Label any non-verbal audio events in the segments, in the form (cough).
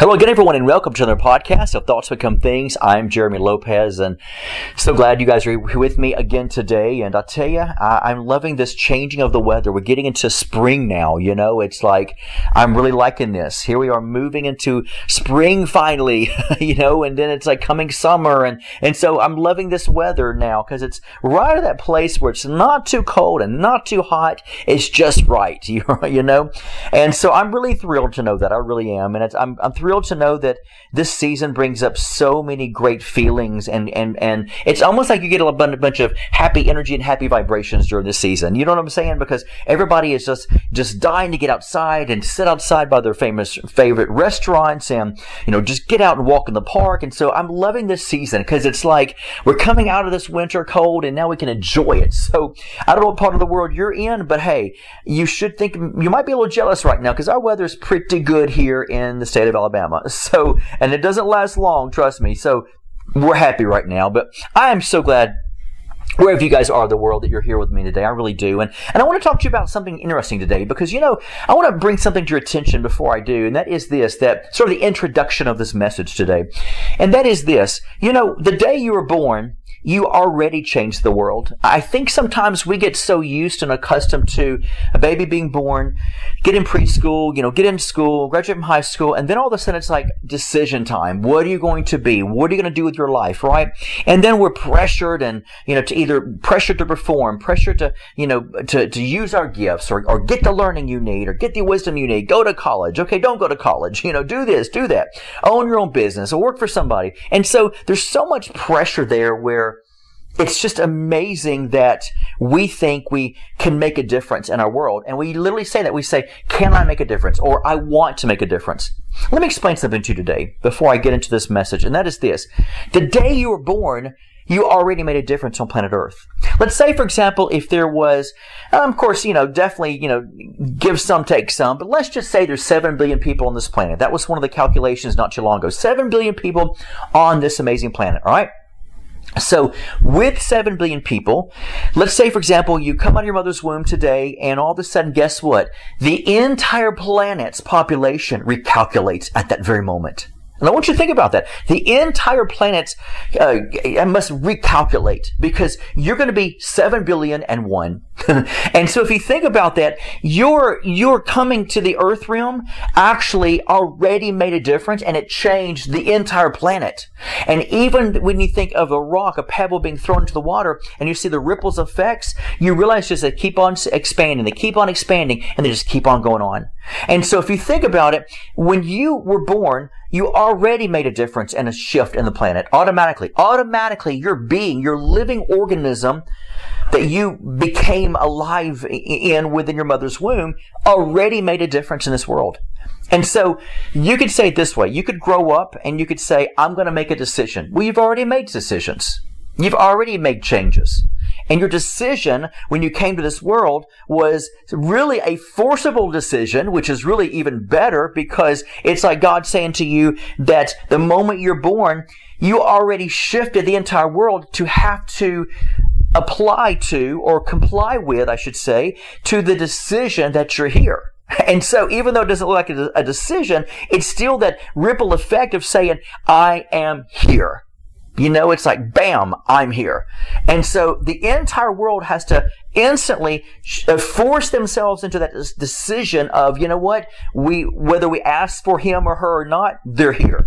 Hello again, everyone, and welcome to another podcast of Thoughts Become Things. I'm Jeremy Lopez, and so glad you guys are with me again today. And I'll tell you, I, am loving this changing of the weather. We're getting into spring now. You know, it's like I'm really liking this. Here we are moving into spring finally. (laughs) you know, and then it's like coming summer, and and so I'm loving this weather now because it's right at that place where it's not too cold and not too hot. It's just right. You (laughs) you know, and so I'm really thrilled to know that. I really am, and I'm I'm thrilled to know that this season brings up so many great feelings and, and, and it's almost like you get a bunch of happy energy and happy vibrations during this season. You know what I'm saying? Because everybody is just, just dying to get outside and sit outside by their famous favorite restaurants and, you know, just get out and walk in the park. And so I'm loving this season because it's like we're coming out of this winter cold and now we can enjoy it. So I don't know what part of the world you're in, but hey, you should think, you might be a little jealous right now because our weather is pretty good here in the state of Alabama. Alabama. (laughs) So, and it doesn't last long, trust me. So, we're happy right now, but I am so glad wherever you guys are in the world that you're here with me today. I really do. And, and I want to talk to you about something interesting today because, you know, I want to bring something to your attention before I do. And that is this, that sort of the introduction of this message today. And that is this, you know, the day you were born, you already changed the world. I think sometimes we get so used and accustomed to a baby being born, get in preschool, you know, get in school, graduate from high school, and then all of a sudden it's like decision time. What are you going to be? What are you going to do with your life, right? And then we're pressured and, you know, to either pressure to perform, pressure to, you know, to, to use our gifts or, or get the learning you need or get the wisdom you need. Go to college. Okay, don't go to college. (laughs) You know, do this, do that. Own your own business or work for somebody. And so there's so much pressure there where it's just amazing that we think we can make a difference in our world. And we literally say that. We say, can I make a difference? Or I want to make a difference. Let me explain something to you today before I get into this message. And that is this. The day you were born, you already made a difference on planet Earth. Let's say, for example, if there was, um, of course, you know, definitely, you know, give some, take some, but let's just say there's 7 billion people on this planet. That was one of the calculations not too long ago. 7 billion people on this amazing planet, all right? So, with 7 billion people, let's say, for example, you come out of your mother's womb today, and all of a sudden, guess what? The entire planet's population recalculates at that very moment. And I want you to think about that. The entire planet uh, must recalculate because you're going to be seven billion and one. (laughs) and so if you think about that, your your coming to the Earth realm actually already made a difference, and it changed the entire planet. And even when you think of a rock, a pebble being thrown into the water, and you see the ripples effects, you realize just they keep on expanding, they keep on expanding, and they just keep on going on. And so if you think about it, when you were born, you already made a difference and a shift in the planet automatically. Automatically, your being, your living organism that you became alive in within your mother's womb already made a difference in this world. And so you could say it this way. You could grow up and you could say, I'm going to make a decision. Well, you've already made decisions. You've already made changes. And your decision when you came to this world was really a forcible decision, which is really even better because it's like God saying to you that the moment you're born, you already shifted the entire world to have to apply to or comply with, I should say, to the decision that you're here. (laughs) And so, even though it doesn't look like a decision, it's still that ripple effect of saying, I am here. You know, it's like, bam, I'm here. And so the entire world has to instantly uh, force themselves into that decision of, you know what, we, whether we ask for him or her or not, they're here.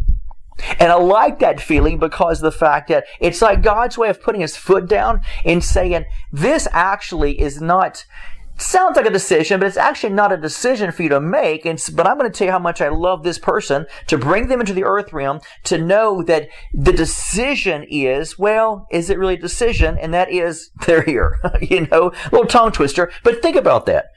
And I like that feeling because the fact that it's like God's way of putting his foot down and saying, this actually is not, sounds like a decision, but it's actually not a decision for you to make. And, but I'm going to tell you how much I love this person to bring them into the earth realm to know that the decision is, well, is it really a decision? And that is, (laughs) they're here. (laughs) you know, little tongue twister. But think about that.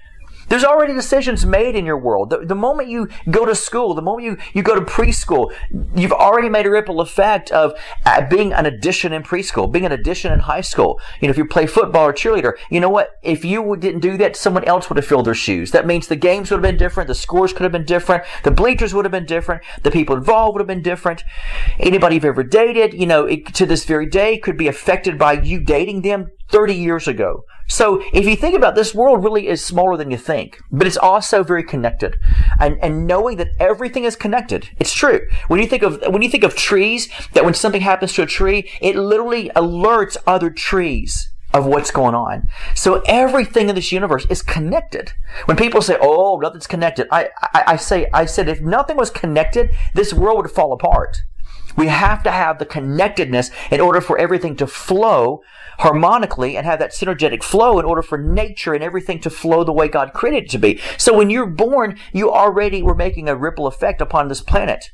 There's already decisions made in your world. The, the moment you go to school, the moment you, you go to preschool, you've already made a ripple effect of uh, being an addition in preschool, being an addition in high school. You know, if you play football or cheerleader, you know what? If you didn't do that, someone else would have filled their shoes. That means the games would have been different, the scores could have been different, the bleachers would have been different, the people involved would have been different. Anybody you've ever dated, you know, it, to this very day could be affected by you dating them 30 years ago. So if you think about this world really is smaller than you think, but it's also very connected. And, and knowing that everything is connected, it's true. When you think of, when you think of trees, that when something happens to a tree, it literally alerts other trees of what's going on. So everything in this universe is connected. When people say, "Oh, nothing's connected," I, I, I say, I said, if nothing was connected, this world would fall apart. We have to have the connectedness in order for everything to flow harmonically and have that synergetic flow in order for nature and everything to flow the way God created it to be. So when you're born, you already were making a ripple effect upon this planet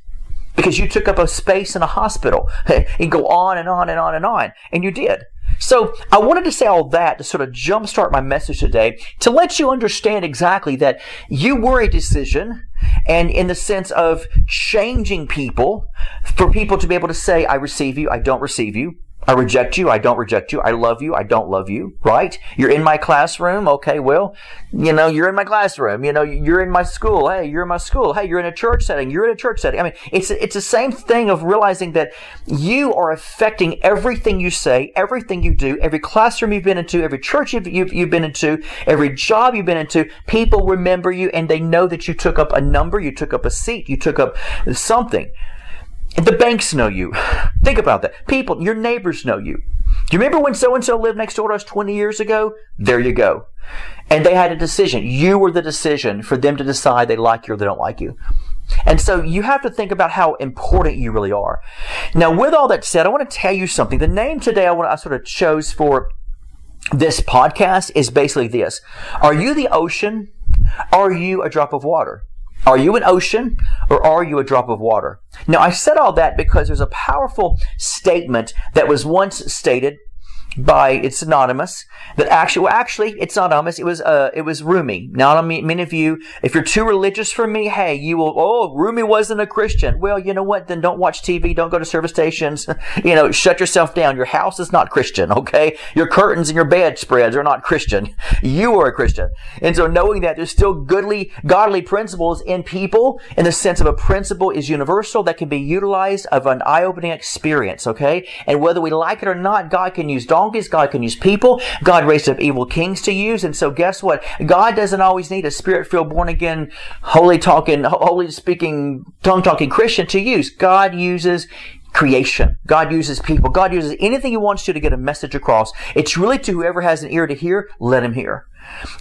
because you took up a space in a hospital (laughs) and go on and on and on and on. And you did. So I wanted to say all that to sort of jumpstart my message today to let you understand exactly that you were a decision and in the sense of changing people for people to be able to say, I receive you, I don't receive you. I reject you. I don't reject you. I love you. I don't love you. Right? You're in my classroom. Okay, well, you know, you're in my classroom. You know, you're in my school. Hey, you're in my school. Hey, you're in a church setting. You're in a church setting. I mean, it's it's the same thing of realizing that you are affecting everything you say, everything you do, every classroom you've been into, every church you've, you've, you've been into, every job you've been into. People remember you and they know that you took up a number, you took up a seat, you took up something. The banks know you. Think about that. People, your neighbors know you. Do you remember when so and so lived next door to us 20 years ago? There you go. And they had a decision. You were the decision for them to decide they like you or they don't like you. And so you have to think about how important you really are. Now, with all that said, I want to tell you something. The name today I want I sort of chose for this podcast is basically this. Are you the ocean? Are you a drop of water? Are you an ocean or are you a drop of water? Now, I said all that because there's a powerful statement that was once stated by it's anonymous that actually well actually it's not anonymous it was uh it was Rumi. Now many of you if you're too religious for me hey you will oh Rumi wasn't a Christian. Well you know what? Then don't watch TV don't go to service stations. (laughs) You know shut yourself down. Your house is not Christian okay? Your curtains and your bedspreads are not Christian. (laughs) You are a Christian. And so knowing that there's still goodly godly principles in people in the sense of a principle is universal that can be utilized of an eye-opening experience okay? And whether we like it or not God can use donkeys. God can use people. God raised up evil kings to use. And so guess what? God doesn't always need a spirit-filled, born-again, holy talking, holy speaking, tongue talking Christian to use. God uses creation. God uses people. God uses anything He wants to to get a message across. It's really to whoever has an ear to hear, let him hear.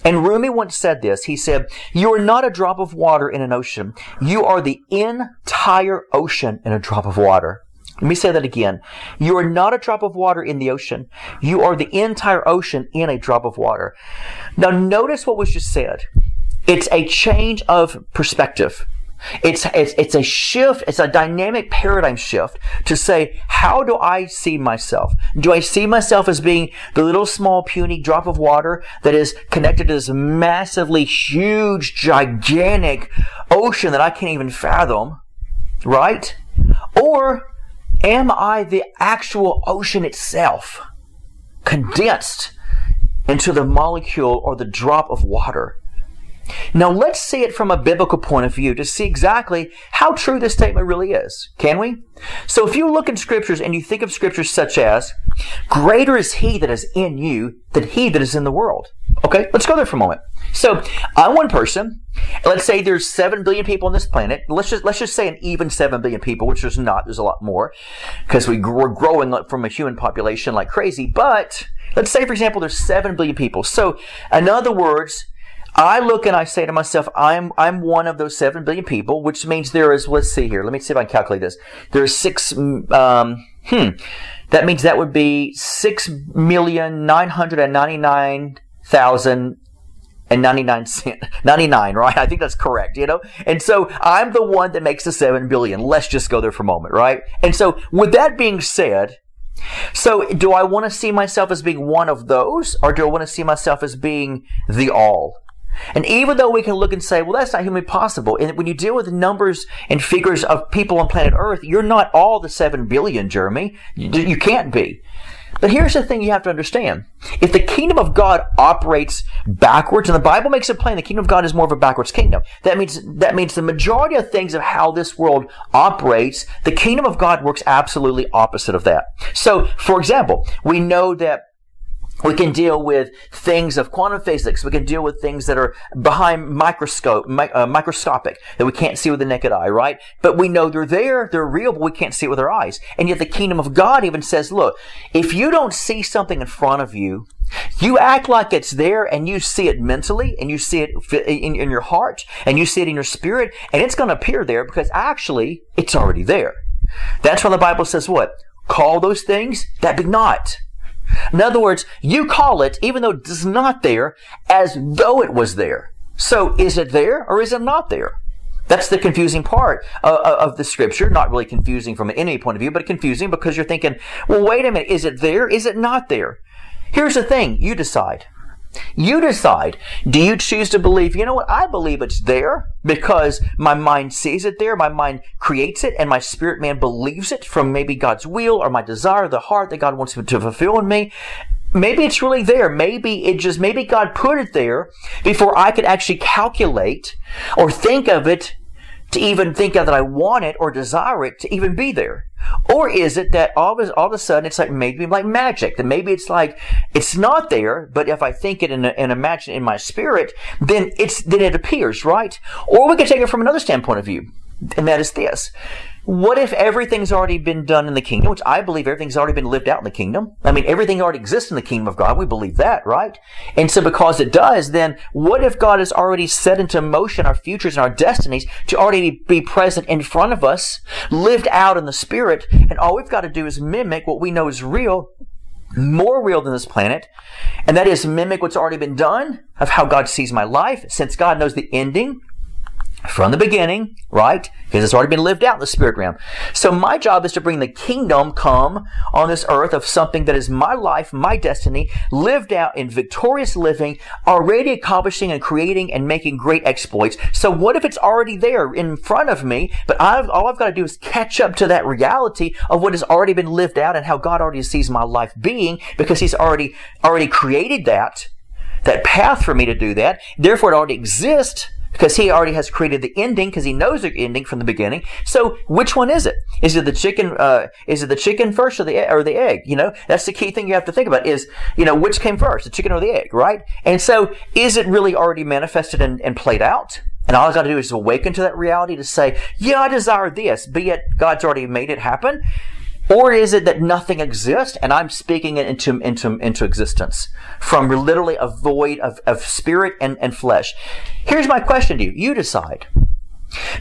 And Rumi once said this. He said, You are not a drop of water in an ocean. You are the entire ocean in a drop of water. Let me say that again. You are not a drop of water in the ocean. You are the entire ocean in a drop of water. Now notice what was just said. It's a change of perspective. It's, it's, it's a shift, it's a dynamic paradigm shift to say, how do I see myself? Do I see myself as being the little small puny drop of water that is connected to this massively huge, gigantic ocean that I can't even fathom? Right? Or Am I the actual ocean itself, condensed into the molecule or the drop of water? Now let's see it from a biblical point of view to see exactly how true this statement really is. Can we? So if you look in scriptures and you think of scriptures such as, greater is he that is in you than he that is in the world. Okay, let's go there for a moment. So I'm one person. Let's say there's seven billion people on this planet. Let's just let's just say an even seven billion people, which there's not. There's a lot more because we, we're growing from a human population like crazy. But let's say, for example, there's seven billion people. So in other words, I look and I say to myself, I'm I'm one of those seven billion people, which means there is. Let's see here. Let me see if I can calculate this. There are six. Um, hmm. That means that would be six million nine hundred and ninety nine thousand and 99 cent (laughs) 99 right i think that's correct you know and so i'm the one that makes the 7 billion let's just go there for a moment right and so with that being said so do i want to see myself as being one of those or do i want to see myself as being the all And even though we can look and say, well, that's not humanly possible, and when you deal with numbers and figures of people on planet Earth, you're not all the 7 billion, Jeremy. You, can't be. But here's the thing you have to understand. If the kingdom of God operates backwards, and the Bible makes it plain, the kingdom of God is more of a backwards kingdom. That means, that means the majority of things of how this world operates, the kingdom of God works absolutely opposite of that. So, for example, we know that we can deal with things of quantum physics. We can deal with things that are behind microscope, mi- uh, microscopic, that we can't see with the naked eye, right? But we know they're there, they're real, but we can't see it with our eyes. And yet the kingdom of God even says, look, if you don't see something in front of you, you act like it's there and you see it mentally and you see it in, in your heart and you see it in your spirit and it's going to appear there because actually it's already there. That's why the Bible says what? Call those things that be not. In other words, you call it, even though it's not there, as though it was there. So is it there or is it not there? That's the confusing part of the scripture. Not really confusing from any point of view, but confusing because you're thinking, well, wait a minute, is it there? Is it not there? Here's the thing, you decide. You decide. Do you choose to believe, you know what, I believe it's there because my mind sees it there, my mind creates it, and my spirit man believes it from maybe God's will or my desire, the heart that God wants to fulfill in me. Maybe it's really there. Maybe it just, maybe God put it there before I could actually calculate or think of it to even think of that I want it or desire it to even be there. Or is it that all of, all of a sudden it's like maybe like magic? That maybe it's like it's not there, but if I think it and, and imagine it in my spirit, then it's then it appears, right? Or we could take it from another standpoint of view, and that is this: what if everything's already been done in the kingdom, which I believe everything's already been lived out in the kingdom? I mean, everything already exists in the kingdom of God. We believe that, right? And so because it does, then what if God has already set into motion our futures and our destinies to already be present in front of us, lived out in the spirit, and all we've got to do is mimic what we know is real more real than this planet, and that is mimic what's already been done of how God sees my life, since God knows the ending from the beginning, right? Because it's already been lived out in the spirit realm. So my job is to bring the kingdom come on this earth of something that is my life, my destiny, lived out in victorious living, already accomplishing and creating and making great exploits. So what if it's already there in front of me, but I've, all I've got to do is catch up to that reality of what has already been lived out and how God already sees my life being because He's already, already created that, that path for me to do that. Therefore it already exists because he already has created the ending because he knows the ending from the beginning. So which one is it? Is it the chicken? Uh, is it the chicken first or the or the egg? You know, that's the key thing you have to think about. Is you know which came first, the chicken or the egg, right? And so is it really already manifested and, and played out? And all I've got to do is awaken to that reality to say, yeah, I desire this, be it God's already made it happen. Or is it that nothing exists and I'm speaking it into, into, into existence from literally a void of, of spirit and, and flesh? Here's my question to you. You decide.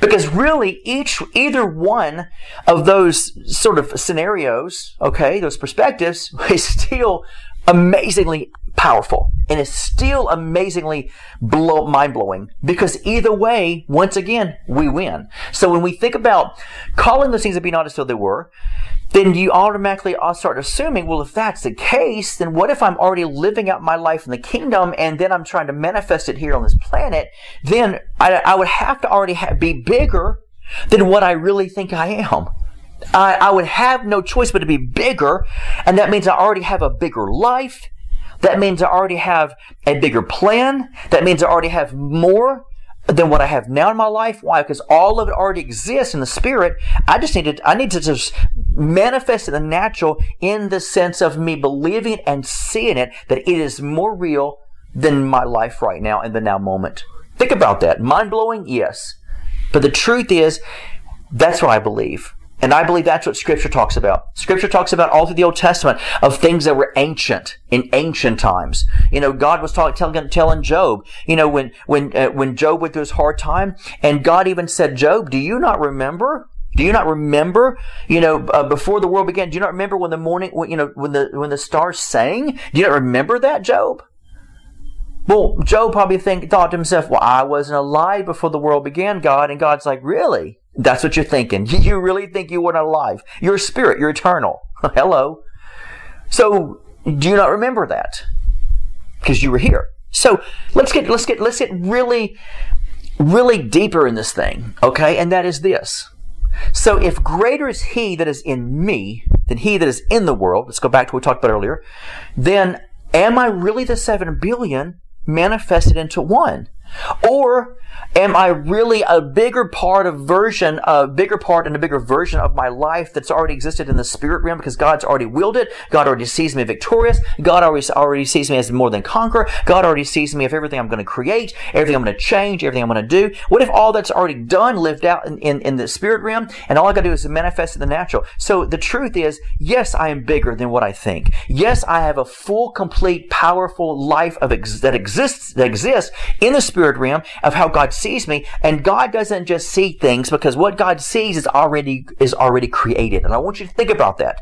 Because really, each, either one of those sort of scenarios, okay, those perspectives (laughs) is still amazingly powerful and is still amazingly blow, mind-blowing because either way once again we win so when we think about calling those things that be not as though they were then you automatically start assuming, well, if that's the case, then what if I'm already living out my life in the kingdom and then I'm trying to manifest it here on this planet? Then I, I would have to already have, be bigger than what I really think I am. I, I would have no choice but to be bigger, and that means I already have a bigger life. That means I already have a bigger plan. That means I already have more than what I have now in my life. Why? Because all of it already exists in the spirit. I just need to, I need to just manifest in the natural in the sense of me believing and seeing it that it is more real than my life right now in the now moment. Think about that. Mind blowing? Yes. But the truth is, that's what I believe. And I believe that's what Scripture talks about. Scripture talks about all through the Old Testament of things that were ancient in ancient times. You know, God was talking, telling, telling Job. You know, when when uh, when Job went through his hard time, and God even said, "Job, do you not remember?" Do you not remember, you know, uh, before the world began? Do you not remember when the morning, when, you know, when the when the stars sang? Do you not remember that, Job? Well, Job probably think thought to himself, "Well, I wasn't alive before the world began, God." And God's like, "Really? That's what you're thinking? (laughs) You really think you weren't alive? You're a spirit. You're eternal. (laughs) Hello. So, do you not remember that? Because you were here. So let's get let's get let's get really really deeper in this thing, okay? And that is this. So if greater is he that is in me than he that is in the world, let's go back to what we talked about earlier, then am I really the seven billion manifested into one? Or am I really a bigger part of version, a bigger part and a bigger version of my life that's already existed in the spirit realm because God's already willed it. God already sees me victorious. God already, already sees me as more than conqueror. God already sees me of everything I'm going to create, everything I'm going to change, everything I'm going to do. What if all that's already done lived out in, in, in the spirit realm and all I got to do is manifest in the natural? So the truth is, yes, I am bigger than what I think. Yes, I have a full, complete, powerful life of ex- that exists, that exists in the spirit realm of how God sees me. And God doesn't just see things because what God sees is already, is already created. And I want you to think about that.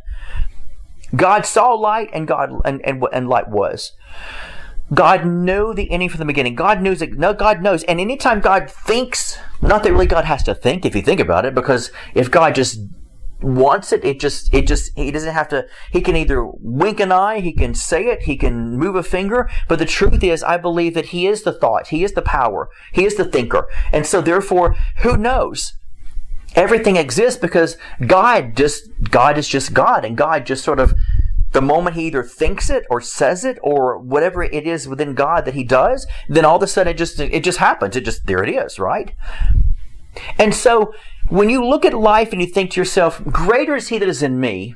God saw light and God, and, and, and light was. God knew the ending from the beginning. God knows it. No, God knows. And anytime God thinks, not that really God has to think if you think about it, because if God just wants it, it just, it just, he doesn't have to, he can either wink an eye, he can say it, he can move a finger, but the truth is, I believe that he is the thought, he is the power, he is the thinker. And so therefore, who knows? Everything exists because God just, God is just God, and God just sort of, the moment he either thinks it or says it or whatever it is within God that he does, then all of a sudden it just, it just happens. It just, there it is, right? And so when you look at life and you think to yourself, greater is he that is in me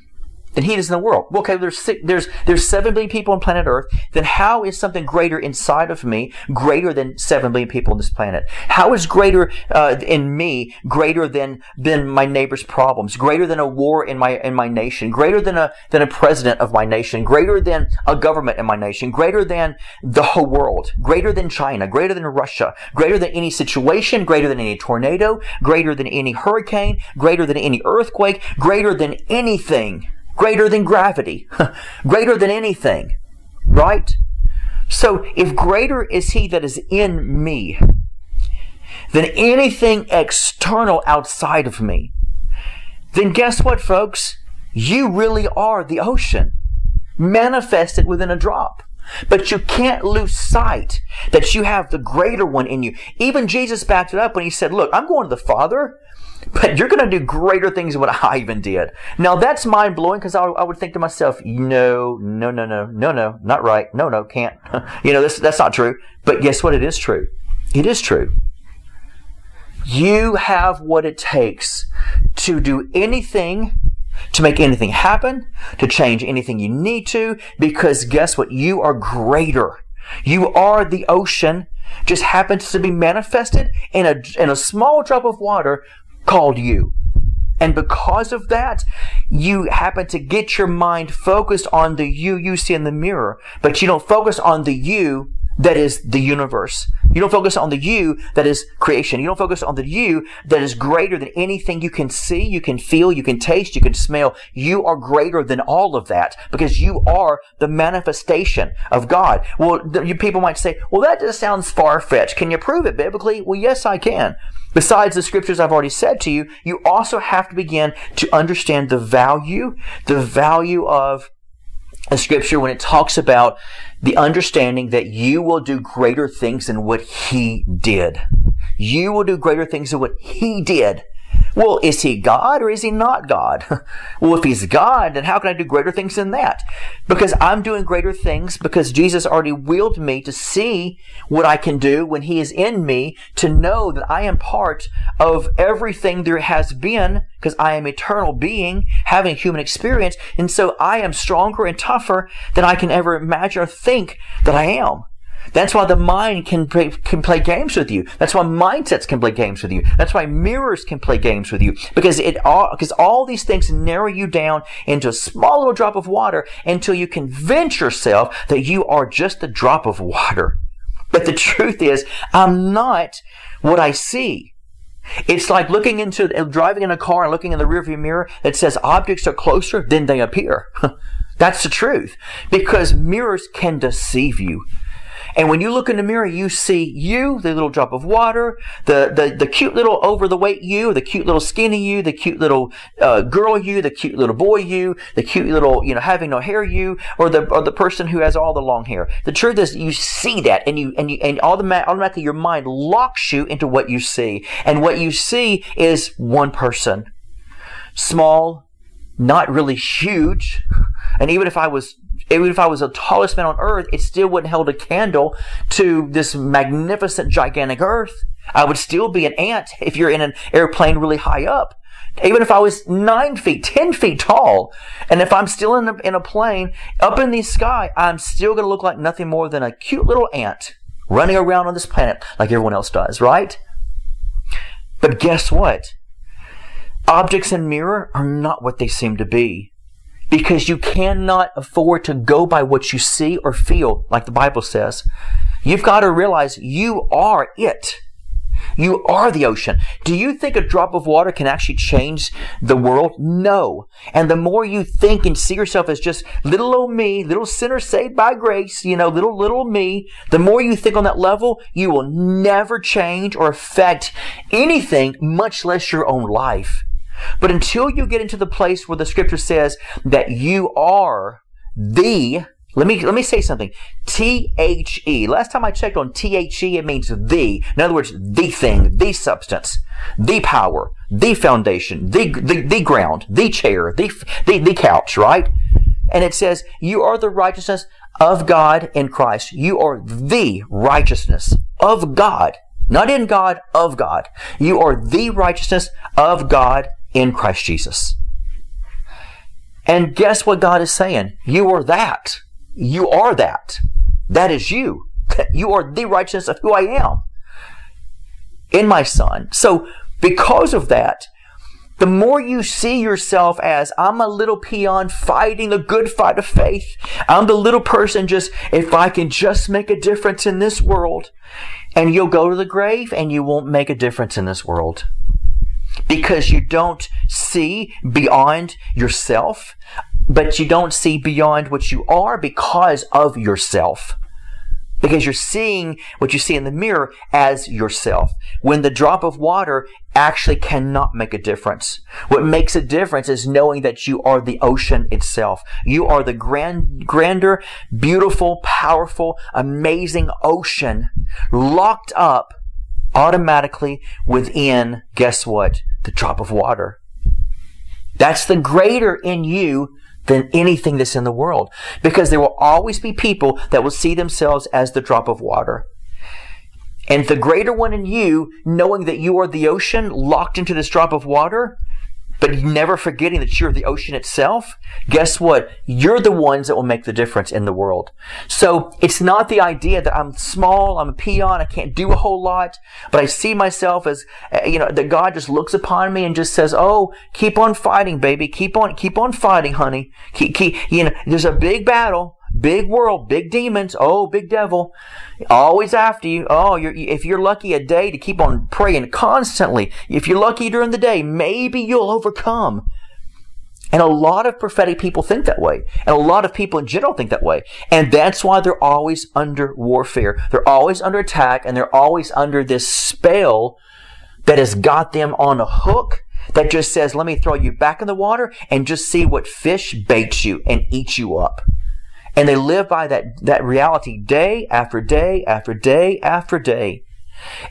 than he is in the world. Well, okay, there's six, there's there's seven billion people on planet Earth. Then how is something greater inside of me greater than seven billion people on this planet? How is greater uh, in me greater than than my neighbor's problems? Greater than a war in my in my nation? Greater than a than a president of my nation? Greater than a government in my nation? Greater than the whole world? Greater than China? Greater than Russia? Greater than any situation? Greater than any tornado? Greater than any hurricane? Greater than any earthquake? Greater than anything? Greater than gravity, (laughs) greater than anything, right? So if greater is he that is in me than anything external outside of me, then guess what, folks? You really are the ocean, manifested within a drop. But you can't lose sight that you have the greater one in you. Even Jesus backed it up when he said, Look, I'm going to the Father, but you're going to do greater things than what (laughs) I even did. Now that's mind blowing because I, I, would think to myself, no, no, no, no, no, no, not right. No, no, can't. (laughs) you know, this, that's not true. But guess what? It is true. It is true. You have what it takes to do anything, to make anything happen, to change anything you need to, because guess what? You are greater. You are the ocean just happens to be manifested in a, in a small drop of water called you. And because of that, you happen to get your mind focused on the you you see in the mirror, but you don't focus on the you that is the universe. You don't focus on the you that is creation. You don't focus on the you that is greater than anything you can see, you can feel, you can taste, you can smell. You are greater than all of that because you are the manifestation of God. Well, you people might say, well, that just sounds far fetched. Can you prove it biblically? Well, yes, I can. Besides the scriptures I've already said to you, you also have to begin to understand the value, the value of a scripture when it talks about the understanding that you will do greater things than what he did. You will do greater things than what he did. Well, is he God or is he not God? (laughs) well, if he's God, then how can I do greater things than that? Because I'm doing greater things because Jesus already willed me to see what I can do when he is in me, to know that I am part of everything there has been because I am eternal being having human experience. And so I am stronger and tougher than I can ever imagine or think that I am. That's why the mind can play, can play games with you. That's why mindsets can play games with you. That's why mirrors can play games with you because it all because all these things narrow you down into a small little drop of water until you convince yourself that you are just a drop of water. But the truth is, I'm not what I see. It's like looking into driving in a car and looking in the rearview mirror that says objects are closer than they appear. (laughs) That's the truth because mirrors can deceive you. And when you look in the mirror, you see you, the little drop of water, the, the, the cute little over the weight you, the cute little skinny you, the cute little uh, girl you, the cute little boy you, the cute little, you know, having no hair you, or the, or the person who has all the long hair. The truth is you see that and you, and you, and automatically your mind locks you into what you see. And what you see is one person. Small, not really huge. And even if I was even if I was the tallest man on earth, it still wouldn't hold a candle to this magnificent, gigantic earth. I would still be an ant if you're in an airplane really high up. Even if I was nine feet, ten feet tall, and if I'm still in a, in a plane up in the sky, I'm still going to look like nothing more than a cute little ant running around on this planet like everyone else does, right? But guess what? Objects in mirror are not what they seem to be because you cannot afford to go by what you see or feel, like the Bible says. You've got to realize you are it. You are the ocean. Do you think a drop of water can actually change the world? No. And the more you think and see yourself as just little old me, little sinner saved by grace, you know, little, little me, the more you think on that level, you will never change or affect anything, much less your own life. But until you get into the place where the scripture says that you are the let me let me say something. T H E. Last time I checked on T H E, it means the. In other words, the thing, the substance, the power, the foundation, the the, the ground, the chair, the, the the couch, right? And it says, "You are the righteousness of God in Christ. You are the righteousness of God, not in God, of God. You are the righteousness of God in Christ Jesus. And guess what God is saying? You are that. You are that. That is you. (laughs) You are the righteousness of who I am in my Son. So, because of that, the more you see yourself as I'm a little peon fighting a good fight of faith, I'm the little person just, if I can just make a difference in this world, and you'll go to the grave and you won't make a difference in this world because you don't see beyond yourself, but you don't see beyond what you are because of yourself. Because you're seeing what you see in the mirror as yourself. When the drop of water actually cannot make a difference. What makes a difference is knowing that you are the ocean itself. You are the grand, grander, beautiful, powerful, amazing ocean locked up automatically within, guess what? The drop of water. That's the greater in you than anything that's in the world. Because there will always be people that will see themselves as the drop of water. And the greater one in you, knowing that you are the ocean locked into this drop of water, but never forgetting that you're the ocean itself, guess what? You're the ones that will make the difference in the world. So it's not the idea that I'm small, I'm a peon, I can't do a whole lot, but I see myself as, eh, you know, that God just looks upon me and just says, oh, keep on fighting, baby. Keep on, keep on fighting, honey. Keep, keep, you know, there's a big battle. Big world, big demons. Oh, big devil, always after you. Oh, you're, if you're lucky a day to keep on praying constantly, if you're lucky during the day, maybe you'll overcome. And a lot of prophetic people think that way. And a lot of people in general think that way. And that's why they're always under warfare. They're always under attack and they're always under this spell that has got them on a hook that just says, let me throw you back in the water and just see what fish baits you and eats you up. And they live by that, that reality day after day after day after day.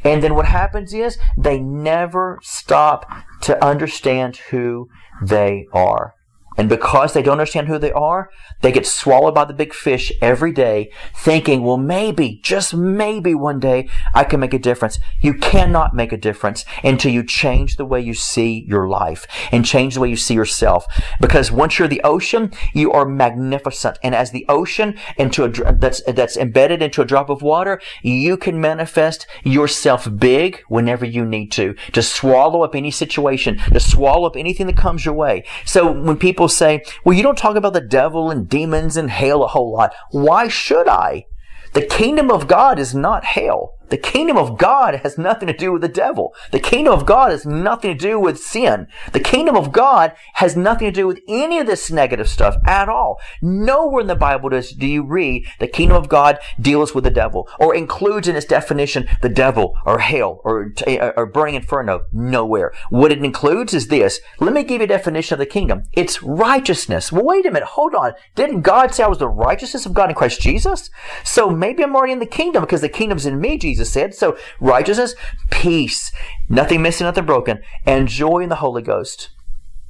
And then what happens is they never stop to understand who they are. And because they don't understand who they are, they get swallowed by the big fish every day, thinking, well, maybe, just maybe one day I can make a difference. You cannot make a difference until you change the way you see your life and change the way you see yourself. Because once you're the ocean, you are magnificent. And as the ocean into a, that's, that's embedded into a drop of water, you can manifest yourself big whenever you need to, to swallow up any situation, to swallow up anything that comes your way. So when people people say, well, you don't talk about the devil and demons and hell a whole lot. Why should I? The kingdom of God is not hell. The kingdom of God has nothing to do with the devil. The kingdom of God has nothing to do with sin. The kingdom of God has nothing to do with any of this negative stuff at all. Nowhere in the Bible does do you read the kingdom of God deals with the devil or includes in its definition the devil or hell or, or burning inferno. Nowhere. What it includes is this. Let me give you a definition of the kingdom. It's righteousness. Well, wait a minute. Hold on. Didn't God say I was the righteousness of God in Christ Jesus? So maybe I'm already in the kingdom because the kingdom's in me, Jesus said. So righteousness, peace, nothing missing, nothing broken, and joy in the Holy Ghost.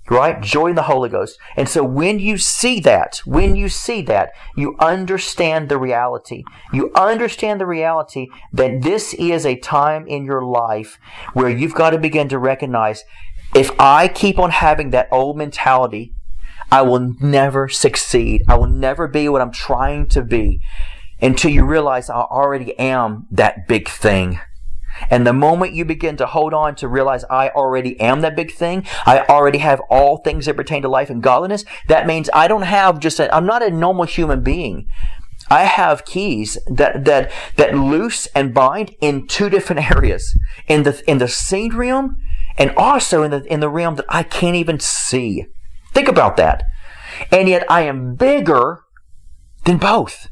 Right? Joy in the Holy Ghost. And so when you see that, when you see that, you understand the reality. You understand the reality that this is a time in your life where you've got to begin to recognize if I keep on having that old mentality, I will never succeed. I will never be what I'm trying to be until you realize I already am that big thing. And the moment you begin to hold on to realize I already am that big thing, I already have all things that pertain to life and godliness, that means I don't have just a, I'm not a normal human being. I have keys that, that, that loose and bind in two different (laughs) areas. In the, in the seen realm and also in the, in the realm that I can't even see. Think about that. And yet I am bigger than both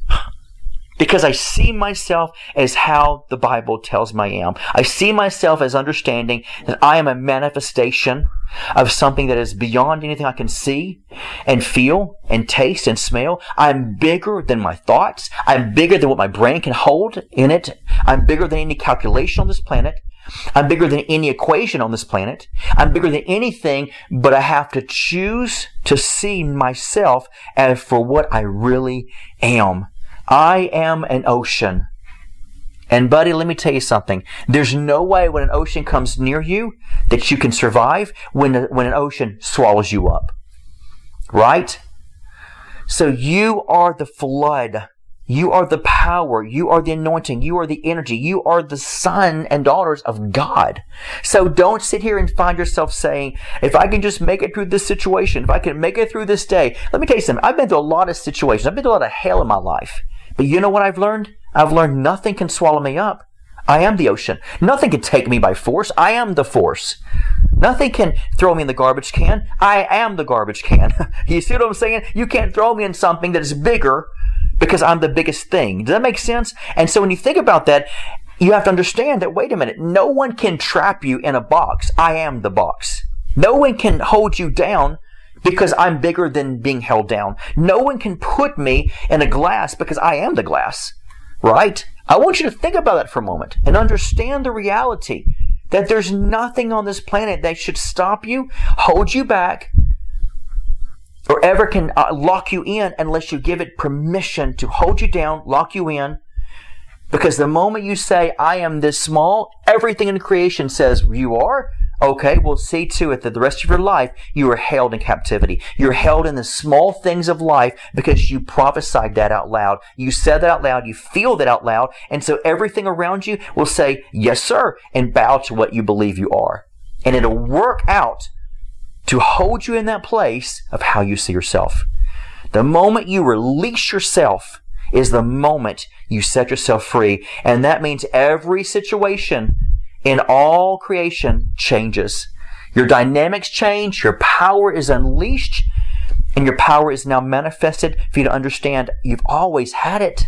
because I see myself as how the Bible tells me I am. I see myself as understanding that I am a manifestation of something that is beyond anything I can see and feel and taste and smell. I'm bigger than my thoughts. I'm bigger than what my brain can hold in it. I'm bigger than any calculation on this planet. I'm bigger than any equation on this planet. I'm bigger than anything, but I have to choose to see myself as for what I really am. I am an ocean. And buddy, let me tell you something. There's no way when an ocean comes near you that you can survive when, when an ocean swallows you up. Right? So you are the flood. You are the power. You are the anointing. You are the energy. You are the son and daughters of God. So don't sit here and find yourself saying, if I can just make it through this situation, if I can make it through this day. Let me tell you something. I've been through a lot of situations. I've been through a lot of hell in my life. But you know what I've learned? I've learned nothing can swallow me up. I am the ocean. Nothing can take me by force. I am the force. Nothing can throw me in the garbage can. I am the garbage can. (laughs) you see what I'm saying? You can't throw me in something that is bigger because I'm the biggest thing. Does that make sense? And so when you think about that, you have to understand that, wait a minute, no one can trap you in a box. I am the box. No one can hold you down because I'm bigger than being held down. No one can put me in a glass because I am the glass. Right? I want you to think about that for a moment and understand the reality that there's nothing on this planet that should stop you, hold you back, or ever can uh, lock you in unless you give it permission to hold you down, lock you in. Because the moment you say, I am this small, everything in creation says you are. Okay, well, see to it that the rest of your life you are held in captivity. You're held in the small things of life because you prophesied that out loud. You said that out loud. You feel that out loud. And so everything around you will say, yes, sir, and bow to what you believe you are. And it'll work out to hold you in that place of how you see yourself. The moment you release yourself is the moment you set yourself free. And that means every situation in all creation changes. Your dynamics change, your power is unleashed, and your power is now manifested for you to understand you've always had it.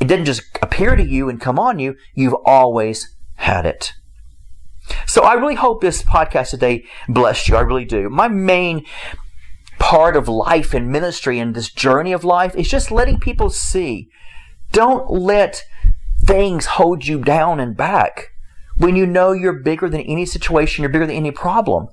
It didn't just appear to you and come on you, you've always had it. So I really hope this podcast today blessed you. I really do. My main part of life and ministry and this journey of life is just letting people see. Don't let things hold you down and back when you know you're bigger than any situation, you're bigger than any problem.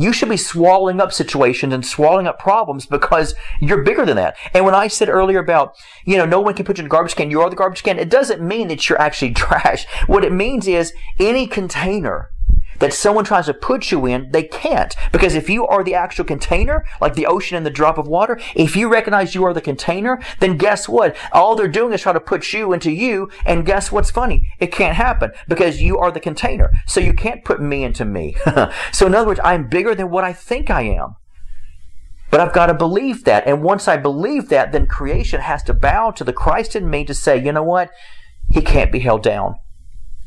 You should be swallowing up situations and swallowing up problems because you're bigger than that. And when I said earlier about, you know, no one can put you in a garbage can, you are the garbage can, it doesn't mean that you're actually (laughs) trash. What it means is any container that someone tries to put you in, they can't. Because if you are the actual container, like the ocean and the drop of water, if you recognize you are the container, then guess what? All they're doing is trying to put you into you, and guess what's funny? It can't happen because you are the container. So you can't put me into me. (laughs) so in other words, I'm bigger than what I think I am. But I've got to believe that. And once I believe that, then creation has to bow to the Christ in me to say, you know what? He can't be held down.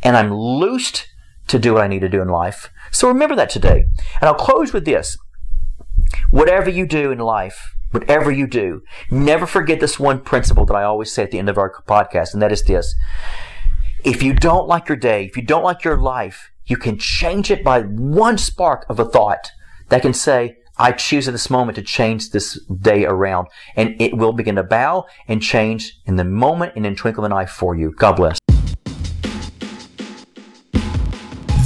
and I'm loosed to do what I need to do in life. So remember that today. And I'll close with this. Whatever you do in life, whatever you do, never forget this one principle that I always say at the end of our podcast, and that is this. If you don't like your day, if you don't like your life, you can change it by one spark of a thought that can say, I choose at this moment to change this day around. And it will begin to bow and change in the moment and in twinkle of an eye for you. God bless.